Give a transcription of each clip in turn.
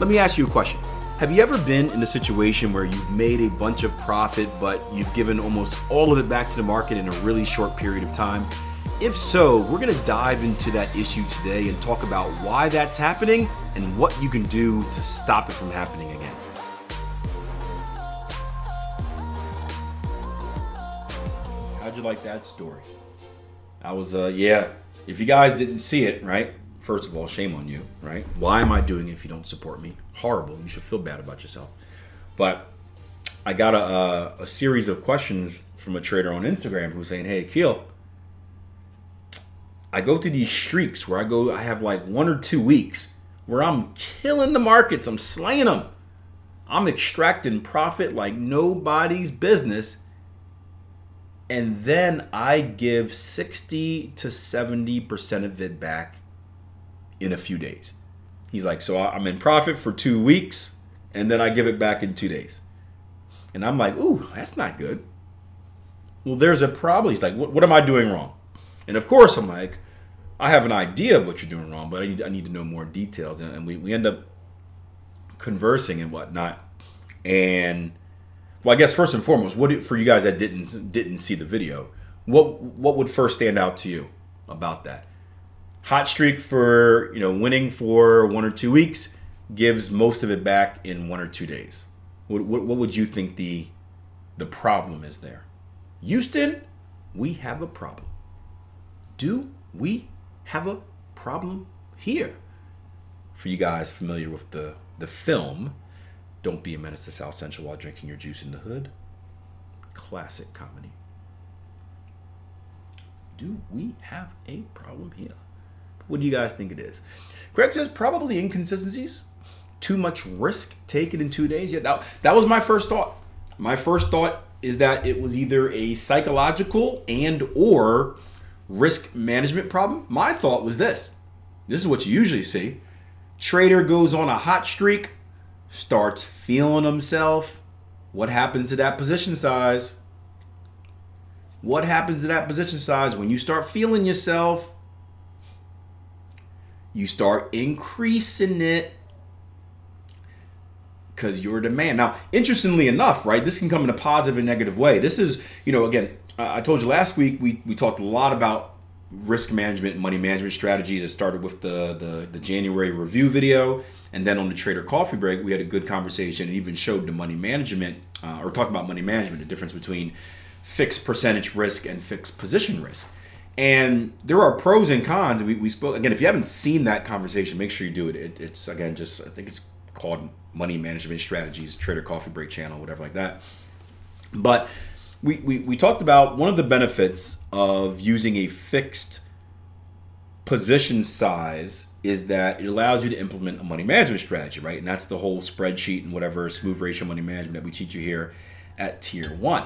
Let me ask you a question. Have you ever been in a situation where you've made a bunch of profit, but you've given almost all of it back to the market in a really short period of time? If so, we're to dive into that issue today and talk about why that's happening and what you can do to stop it from happening again. How'd you like that story? That was, uh, yeah. If you guys didn't see it, right? First of all, shame on you, right? Why am I doing it if you don't support me? Horrible. You should feel bad about yourself. But I got a, a, a series of questions from a trader on Instagram who's saying, "Hey, Akil, I go through these streaks where I go, I have like one or two weeks where I'm killing the markets, I'm slaying them, I'm extracting profit like nobody's business." And then I give 60 to 70% of it back in a few days. He's like, so I'm in profit for two weeks, and then I give it back in two days. And I'm like, ooh, that's not good. Well, there's a problem. He's like, what, what am I doing wrong? And of course, I'm like, I have an idea of what you're doing wrong, but I need, I need to know more details. And, and we, we end up conversing and whatnot. And well, I guess first and foremost, what for you guys that didn't didn't see the video, what what would first stand out to you about that? Hot streak for you know winning for one or two weeks gives most of it back in one or two days. What, what, what would you think the the problem is there? Houston, we have a problem. Do we have a problem here? For you guys familiar with the the film, don't be a menace to South Central while drinking your juice in the hood. Classic comedy. Do we have a problem here? What do you guys think it is? Greg says probably inconsistencies. Too much risk taken in two days. Yeah, that, that was my first thought. My first thought is that it was either a psychological and or risk management problem. My thought was this. This is what you usually see. Trader goes on a hot streak, starts feeling himself. What happens to that position size? What happens to that position size when you start feeling yourself? You start increasing it because you're demand. Now, interestingly enough, right, this can come in a positive and negative way. This is, you know, again, I told you last week we, we talked a lot about risk management and money management strategies. It started with the, the, the January review video. And then on the Trader Coffee Break, we had a good conversation and even showed the money management, uh, or talked about money management, the difference between fixed percentage risk and fixed position risk. And there are pros and cons. We, we spoke again. If you haven't seen that conversation, make sure you do it. it. It's again just I think it's called Money Management Strategies Trader Coffee Break Channel, whatever like that. But we, we, we talked about one of the benefits of using a fixed position size is that it allows you to implement a money management strategy, right? And that's the whole spreadsheet and whatever smooth ratio money management that we teach you here at tier one.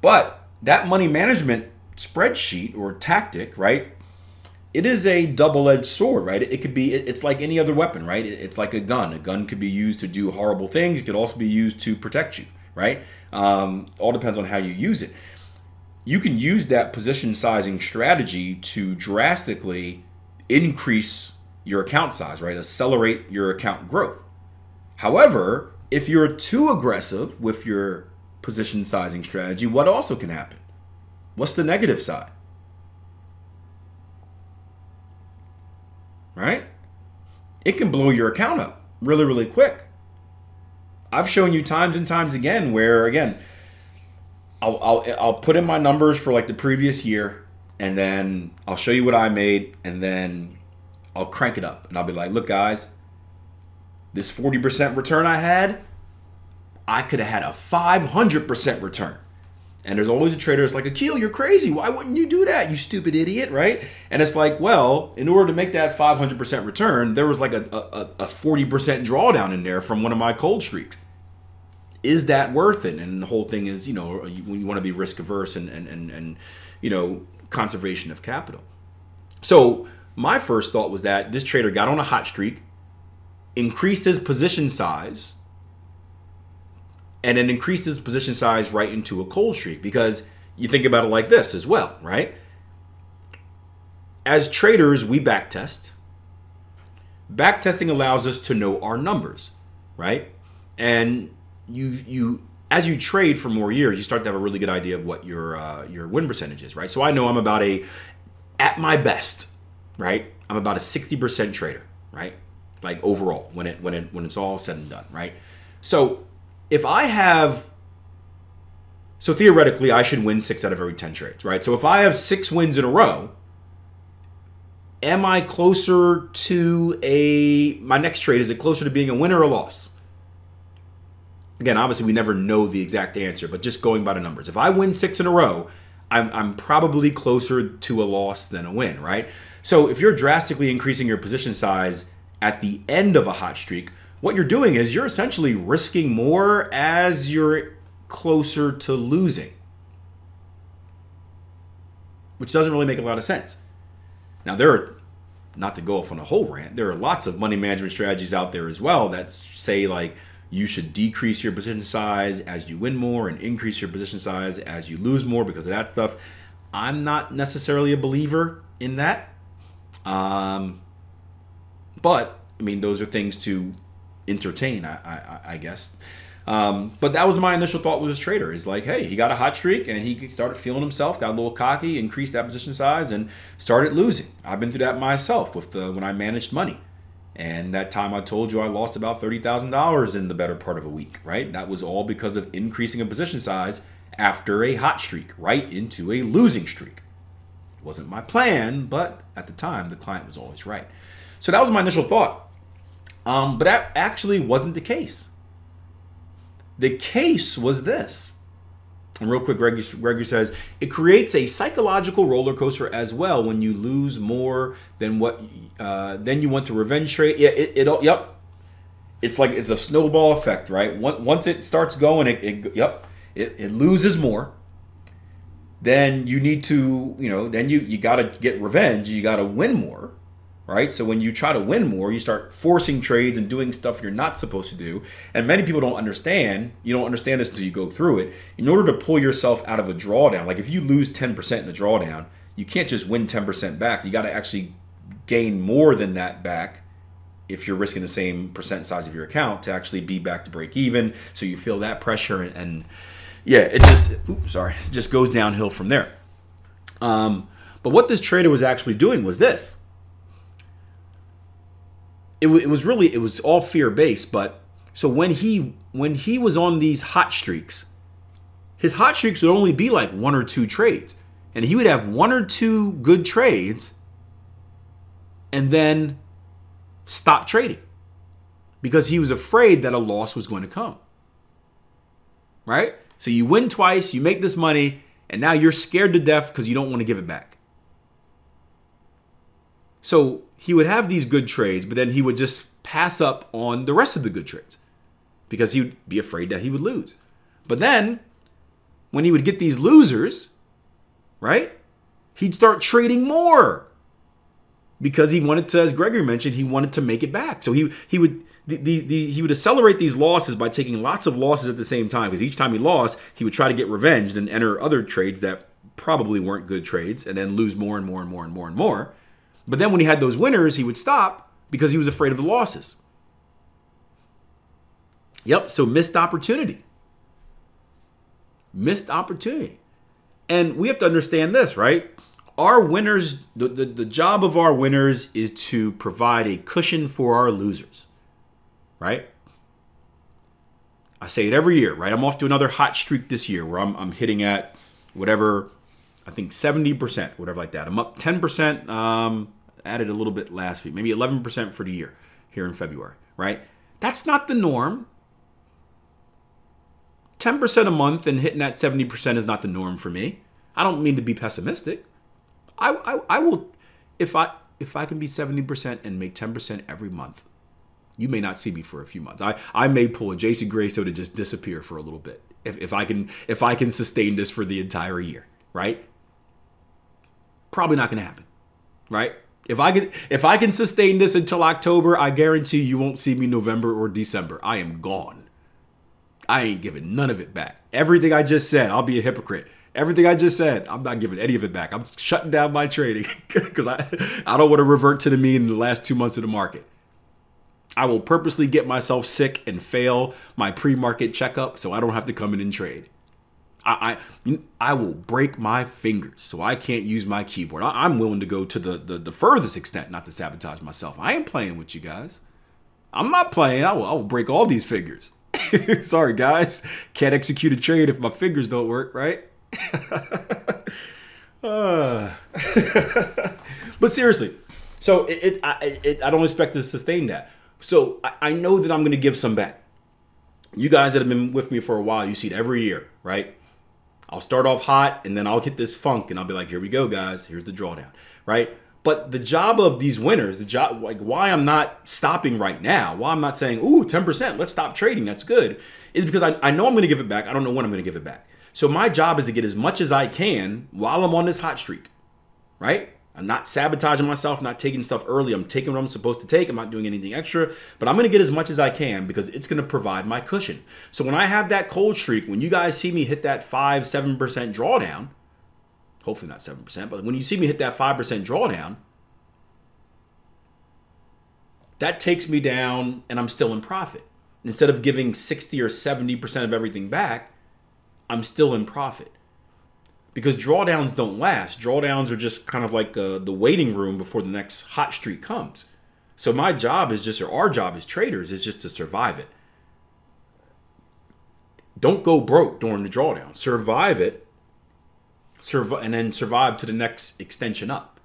But that money management spreadsheet or tactic, right? It is a double-edged sword, right? It could be it's like any other weapon, right? It's like a gun. A gun could be used to do horrible things. It could also be used to protect you, right? Um, all depends on how you use it. You can use that position sizing strategy to drastically increase your account size, right? Accelerate your account growth. However, if you're too aggressive with your position sizing strategy, what also can happen? What's the negative side? Right? It can blow your account up really, really quick. I've shown you times and times again where, again, I'll, I'll, I'll put in my numbers for like the previous year and then I'll show you what I made and then I'll crank it up and I'll be like, look, guys, this 40% return I had, I could have had a 500% return. And there's always a trader that's like, Akil, you're crazy. Why wouldn't you do that, you stupid idiot, right? And it's like, well, in order to make that 500% return, there was like a, a, a 40% drawdown in there from one of my cold streaks. Is that worth it? And the whole thing is, you know, when you want to be risk averse and, and, and, and, you know, conservation of capital. So my first thought was that this trader got on a hot streak, increased his position size, and then increased his position size right into a cold streak because you think about it like this as well, right? As traders, we backtest. Backtesting allows us to know our numbers, right? And you you as you trade for more years, you start to have a really good idea of what your uh, your win percentage is, right? So I know I'm about a at my best, right? I'm about a 60% trader, right? Like overall, when it when it when it's all said and done, right? So if I have so theoretically I should win 6 out of every 10 trades, right? So if I have 6 wins in a row, am I closer to a my next trade is it closer to being a win or a loss? Again, obviously we never know the exact answer, but just going by the numbers. If I win 6 in a row, I'm, I'm probably closer to a loss than a win, right? So if you're drastically increasing your position size at the end of a hot streak, what you're doing is you're essentially risking more as you're closer to losing, which doesn't really make a lot of sense. Now, there are, not to go off on a whole rant, there are lots of money management strategies out there as well that say, like, you should decrease your position size as you win more and increase your position size as you lose more because of that stuff. I'm not necessarily a believer in that. Um, but, I mean, those are things to entertain, I, I, I guess. Um, but that was my initial thought with this trader. Is like, hey, he got a hot streak and he started feeling himself, got a little cocky, increased that position size, and started losing. I've been through that myself with the when I managed money. And that time I told you I lost about thirty thousand dollars in the better part of a week, right? That was all because of increasing a position size after a hot streak, right into a losing streak. It wasn't my plan, but at the time the client was always right. So that was my initial thought. Um, but that actually wasn't the case. The case was this. And real quick, Gregory, says it creates a psychological roller coaster as well when you lose more than what uh, then you want to revenge trade. Yeah, it, it yep. It's like it's a snowball effect, right? Once it starts going, it, it yep, it, it loses more. Then you need to, you know, then you you got to get revenge. You got to win more right? So when you try to win more, you start forcing trades and doing stuff you're not supposed to do. And many people don't understand. You don't understand this until you go through it. In order to pull yourself out of a drawdown, like if you lose 10% in a drawdown, you can't just win 10% back. You got to actually gain more than that back if you're risking the same percent size of your account to actually be back to break even. So you feel that pressure and, and yeah, it just oops, sorry, it just goes downhill from there. Um, but what this trader was actually doing was this it, it was really it was all fear based. But so when he when he was on these hot streaks, his hot streaks would only be like one or two trades, and he would have one or two good trades, and then stop trading because he was afraid that a loss was going to come. Right? So you win twice, you make this money, and now you're scared to death because you don't want to give it back. So he would have these good trades, but then he would just pass up on the rest of the good trades because he would be afraid that he would lose. But then when he would get these losers, right, he'd start trading more because he wanted to, as Gregory mentioned, he wanted to make it back. So he he would the, the, the, he would accelerate these losses by taking lots of losses at the same time because each time he lost, he would try to get revenge and enter other trades that probably weren't good trades and then lose more and more and more and more and more. But then when he had those winners, he would stop because he was afraid of the losses. Yep, so missed opportunity. Missed opportunity. And we have to understand this, right? Our winners, the, the, the job of our winners is to provide a cushion for our losers, right? I say it every year, right? I'm off to another hot streak this year where I'm, I'm hitting at whatever I think 70%, whatever like that. I'm up 10%, um, added a little bit last week, maybe 11% for the year here in February, right? That's not the norm. 10% a month and hitting that 70% is not the norm for me. I don't mean to be pessimistic. I, I, I will, if I, if I can be 70% and make 10% every month, you may not see me for a few months. I, I may pull a JC Grayso to just disappear for a little bit if, if I can if I can sustain this for the entire year, right? Probably not going to happen, right? If I can if I can sustain this until October, I guarantee you won't see me November or December. I am gone. I ain't giving none of it back. Everything I just said, I'll be a hypocrite. Everything I just said, I'm not giving any of it back. I'm shutting down my trading because I, I don't want to revert to the mean in the last two months of the market. I will purposely get myself sick and fail my pre-market checkup so I don't have to come in and trade. I, I, I will break my fingers so I can't use my keyboard. I, am willing to go to the, the, the furthest extent not to sabotage myself. I ain't playing with you guys. I'm not playing. I will, I will break all these fingers. Sorry, guys. Can't execute a trade if my fingers don't work, right? uh. but seriously, so it, it, I, it, I don't expect to sustain that. So I, I know that I'm going to give some back. You guys that have been with me for a while, you see it every year, right? I'll start off hot and then I'll hit this funk and I'll be like, here we go, guys. Here's the drawdown, right? But the job of these winners, the job, like why I'm not stopping right now, why I'm not saying, ooh, 10%, let's stop trading, that's good, is because I, I know I'm to give it back. I don't know when I'm to give it back. So my job is to get as much as I can while I'm on this hot streak, right? I'm not sabotaging myself, not taking stuff early. I'm taking what I'm supposed to take. I'm not doing anything extra, but I'm going to get as much as I can because it's going to provide my cushion. So when I have that cold streak, when you guys see me hit that 5 7% drawdown, hopefully not 7%, but when you see me hit that 5% drawdown, that takes me down and I'm still in profit. Instead of giving 60 or 70% of everything back, I'm still in profit because drawdowns don't last. Drawdowns are just kind of like uh, the waiting room before the next hot streak comes. So my job is just, or our job as traders is just to survive it. Don't go broke during the drawdown. Survive it, survive, and then survive to the next extension up.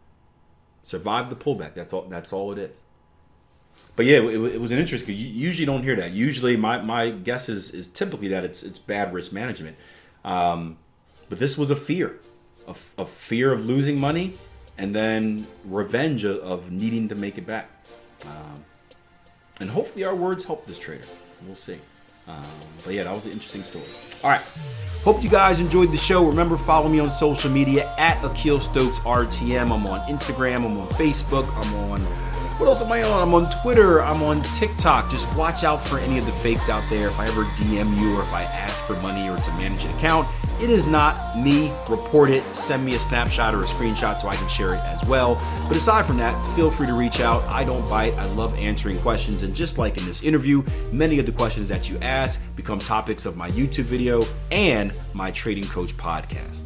Survive the pullback. That's all. That's all it is. But yeah, it, it was an interesting. You usually don't hear that. Usually, my, my guess is is typically that it's it's bad risk management. Um, but this was a fear, a, a fear of losing money, and then revenge of, of needing to make it back. Um, and hopefully, our words help this trader. We'll see. Um, but yeah, that was an interesting story. All right. Hope you guys enjoyed the show. Remember, follow me on social media at Akil Stokes RTM. I'm on Instagram. I'm on Facebook. I'm on what else am I on? I'm on Twitter. I'm on TikTok. Just watch out for any of the fakes out there. If I ever DM you or if I ask for money or to manage an account, it is not me. Report it. Send me a snapshot or a screenshot so I can share it as well. But aside from that, feel free to reach out. I don't bite. I love answering questions. And just like in this interview, many of the questions that you ask become topics of my YouTube video and my Trading Coach podcast.